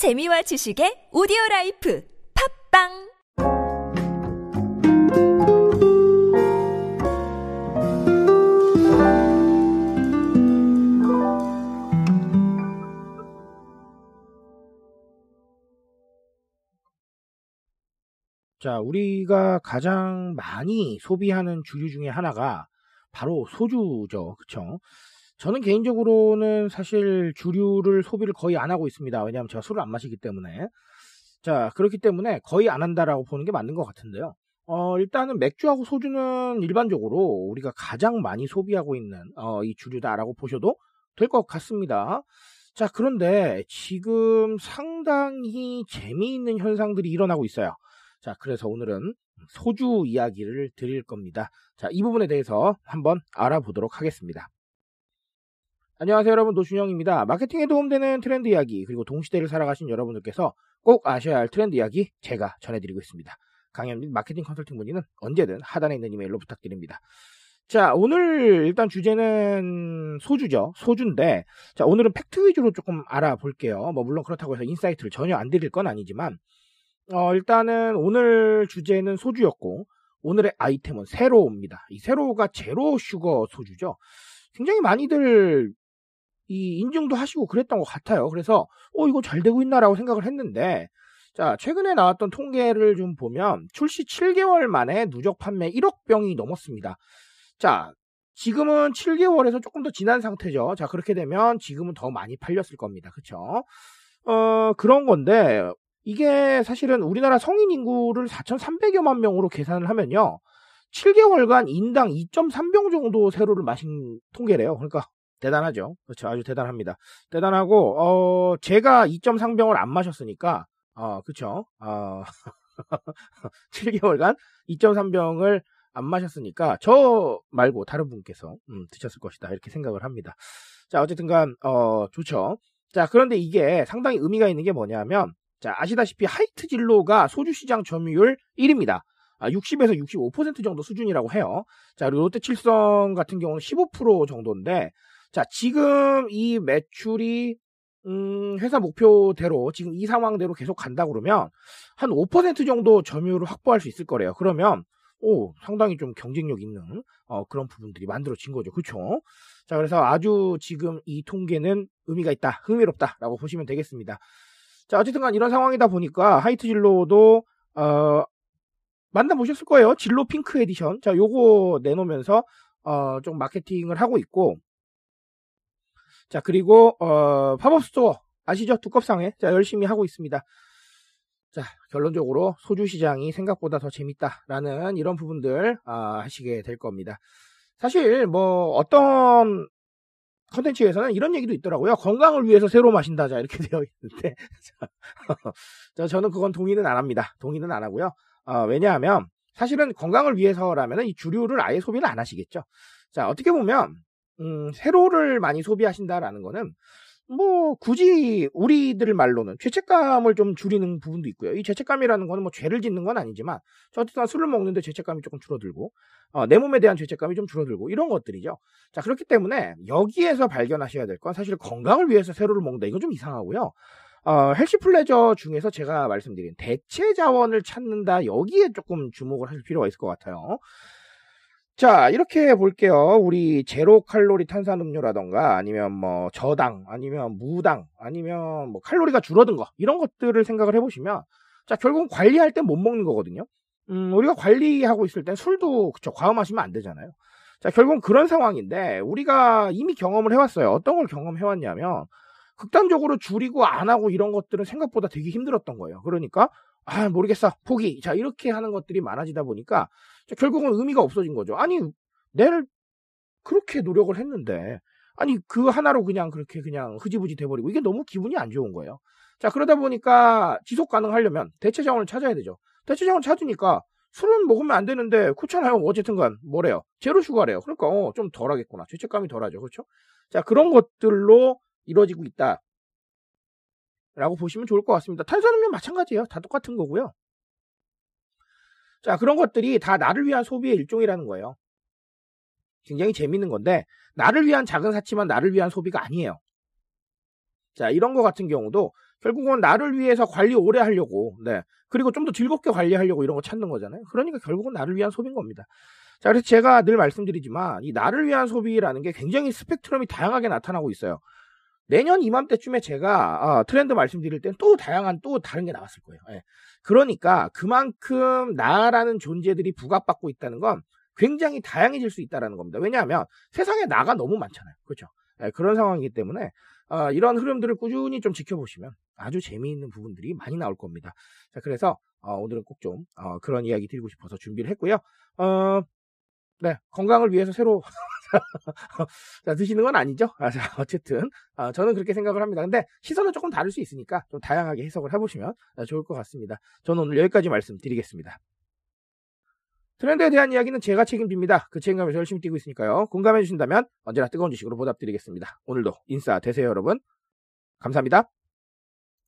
재미와 지식의 오디오 라이프 팝빵 자, 우리가 가장 많이 소비하는 주류 중에 하나가 바로 소주죠. 그쵸? 저는 개인적으로는 사실 주류를 소비를 거의 안 하고 있습니다. 왜냐하면 제가 술을 안 마시기 때문에. 자, 그렇기 때문에 거의 안 한다라고 보는 게 맞는 것 같은데요. 어, 일단은 맥주하고 소주는 일반적으로 우리가 가장 많이 소비하고 있는 어, 이 주류다라고 보셔도 될 것 같습니다. 자, 그런데 지금 상당히 재미있는 현상들이 일어나고 있어요. 자, 그래서 오늘은 소주 이야기를 드릴 겁니다. 자, 이 부분에 대해서 한번 알아보도록 하겠습니다. 안녕하세요 여러분 노준영입니다. 마케팅에 도움되는 트렌드 이야기 그리고 동시대를 살아가신 여러분들께서 꼭 아셔야 할 트렌드 이야기 제가 전해드리고 있습니다. 강연 및 마케팅 컨설팅 문의는 언제든 하단에 있는 이메일로 부탁드립니다. 자 오늘 일단 주제는 소주죠. 소주인데 자 오늘은 팩트 위주로 조금 알아볼게요. 뭐 물론 그렇다고 해서 insight를 전혀 안 드릴 건 아니지만 어, 일단은 오늘 주제는 소주였고 오늘의 아이템은 세로입니다. 이 세로가 제로 슈거 소주죠. 굉장히 많이들 이 인증도 하시고 그랬던 것 같아요. 그래서 어 이거 잘 되고 있나라고 생각을 했는데 자 최근에 나왔던 통계를 좀 보면 출시 7개월 만에 누적 판매 1억 병이 넘었습니다. 자 지금은 7개월에서 조금 더 지난 상태죠. 자 그렇게 되면 지금은 더 많이 팔렸을 겁니다. 그쵸? 어 그런 건데 이게 사실은 우리나라 성인 인구를 4,300여만 명으로 계산을 하면요. 7개월간 인당 2.3병 정도 세로를 마신 통계래요. 그러니까 대단하죠. 그렇죠. 아주 대단합니다. 대단하고 어 제가 2.3병을 안 마셨으니까 어 그렇죠. 어 7개월간 2.3병을 안 마셨으니까 저 말고 다른 분께서 음, 드셨을 것이다 이렇게 생각을 합니다. 자 어쨌든간 어 좋죠. 자 그런데 이게 상당히 의미가 있는 게 뭐냐면 자 아시다시피 하이트 진로가 소주 시장 점유율 1위입니다. 60에서 65% 정도 수준이라고 해요. 자, 그리고 롯데칠성 같은 경우는 15% 정도인데, 자, 지금 이 매출이, 음, 회사 목표대로, 지금 이 상황대로 계속 간다 그러면, 한 5% 정도 점유율을 확보할 수 있을 거래요. 그러면, 오, 상당히 좀 경쟁력 있는, 어, 그런 부분들이 만들어진 거죠. 그쵸? 자, 그래서 아주 지금 이 통계는 의미가 있다, 흥미롭다라고 보시면 되겠습니다. 자, 어쨌든 간 이런 상황이다 보니까, 하이트 진로도, 어, 만나보셨을 거예요. 진로 핑크 에디션. 자, 요거 내놓으면서, 어, 좀 마케팅을 하고 있고, 자, 그리고, 어, 팝업 스토어. 아시죠? 두껍상회. 자, 열심히 하고 있습니다. 자, 결론적으로 소주 시장이 생각보다 더 재밌다라는 이런 부분들, 아, 아시게 될 겁니다. 사실, 뭐, 어떤 컨텐츠에서는 이런 얘기도 있더라고요. 건강을 위해서 새로 마신다. 자, 이렇게 되어 있는데. 자, 저는 그건 동의는 안 합니다. 동의는 안 하고요. 어, 왜냐하면 사실은 건강을 위해서라면 이 주류를 아예 소비를 안 하시겠죠. 자, 어떻게 보면 음, 세로를 많이 소비하신다라는 거는 뭐 굳이 우리들 말로는 죄책감을 좀 줄이는 부분도 있고요. 이 죄책감이라는 거는 뭐 죄를 짓는 건 아니지만 어쨌든 술을 먹는데 죄책감이 조금 줄어들고 어, 내 몸에 대한 죄책감이 좀 줄어들고 이런 것들이죠. 자 그렇기 때문에 여기에서 발견하셔야 될 건 사실 건강을 위해서 세로를 먹는다 이건 좀 이상하고요. 어, 헬시 플레저 중에서 제가 말씀드린 대체 자원을 찾는다 여기에 조금 주목을 하실 필요가 있을 것 같아요. 자, 이렇게 볼게요. 우리 제로 칼로리 탄산음료라던가 아니면 뭐 저당, 아니면 무당, 아니면 뭐 칼로리가 줄어든 거 이런 것들을 생각을 해보시면 자, 결국은 관리할 땐 못 먹는 거거든요. 음, 우리가 관리하고 있을 땐 술도 그쵸 과음하시면 안 되잖아요. 자, 결국은 그런 상황인데 우리가 이미 경험을 해왔어요. 어떤 걸 경험해왔냐면 극단적으로 줄이고 안 하고 이런 것들은 생각보다 되게 힘들었던 거예요. 그러니까 아 모르겠어 포기 자 이렇게 하는 것들이 많아지다 보니까 결국은 의미가 없어진 거죠. 아니 내를 그렇게 노력을 했는데 아니 그 하나로 그냥 그렇게 그냥 흐지부지 돼버리고 이게 너무 기분이 안 좋은 거예요. 자 그러다 보니까 지속 가능하려면 대체 자원을 찾아야 되죠. 대체 자원 찾으니까 술은 먹으면 안 되는데 그렇잖아요. 어쨌든간 뭐래요? 제로 슈가래요. 그러니까 어, 좀 덜하겠구나. 죄책감이 덜하죠. 그렇죠? 자 그런 것들로 이루어지고 있다. 라고 보시면 좋을 것 같습니다. 탄산음료 마찬가지예요. 다 똑같은 거고요. 자, 그런 것들이 다 나를 위한 소비의 일종이라는 거예요. 굉장히 재밌는 건데, 나를 위한 작은 사치만 나를 위한 소비가 아니에요. 자, 이런 거 같은 경우도 결국은 나를 위해서 관리 오래 하려고, 네. 그리고 좀 더 즐겁게 관리하려고 이런 거 찾는 거잖아요. 그러니까 결국은 나를 위한 소비인 겁니다. 자, 그래서 제가 늘 말씀드리지만, 이 나를 위한 소비라는 게 굉장히 스펙트럼이 다양하게 나타나고 있어요. 내년 이맘때쯤에 제가 어, 트렌드 말씀드릴 땐 또 다양한 또 다른 게 나왔을 거예요. 예. 그러니까 그만큼 나라는 존재들이 부각받고 있다는 건 굉장히 다양해질 수 있다는 겁니다. 왜냐하면 세상에 나가 너무 많잖아요. 그렇죠? 예, 그런 상황이기 때문에 어, 이런 흐름들을 꾸준히 좀 지켜보시면 아주 재미있는 부분들이 많이 나올 겁니다. 자, 그래서 어, 오늘은 꼭좀 어, 그런 이야기 드리고 싶어서 준비를 했고요. 어, 네, 건강을 위해서 새로 자, 드시는 건 아니죠? 아, 자, 어쨌든 아, 저는 그렇게 생각을 합니다. 근데 시선은 조금 다를 수 있으니까 좀 다양하게 해석을 해보시면 아, 좋을 것 같습니다. 저는 오늘 여기까지 말씀드리겠습니다. 트렌드에 대한 이야기는 제가 책임집니다. 그 책임감에서 열심히 뛰고 있으니까요. 공감해 주신다면 언제나 뜨거운 주식으로 보답드리겠습니다. 오늘도 인싸 되세요, 여러분. 감사합니다.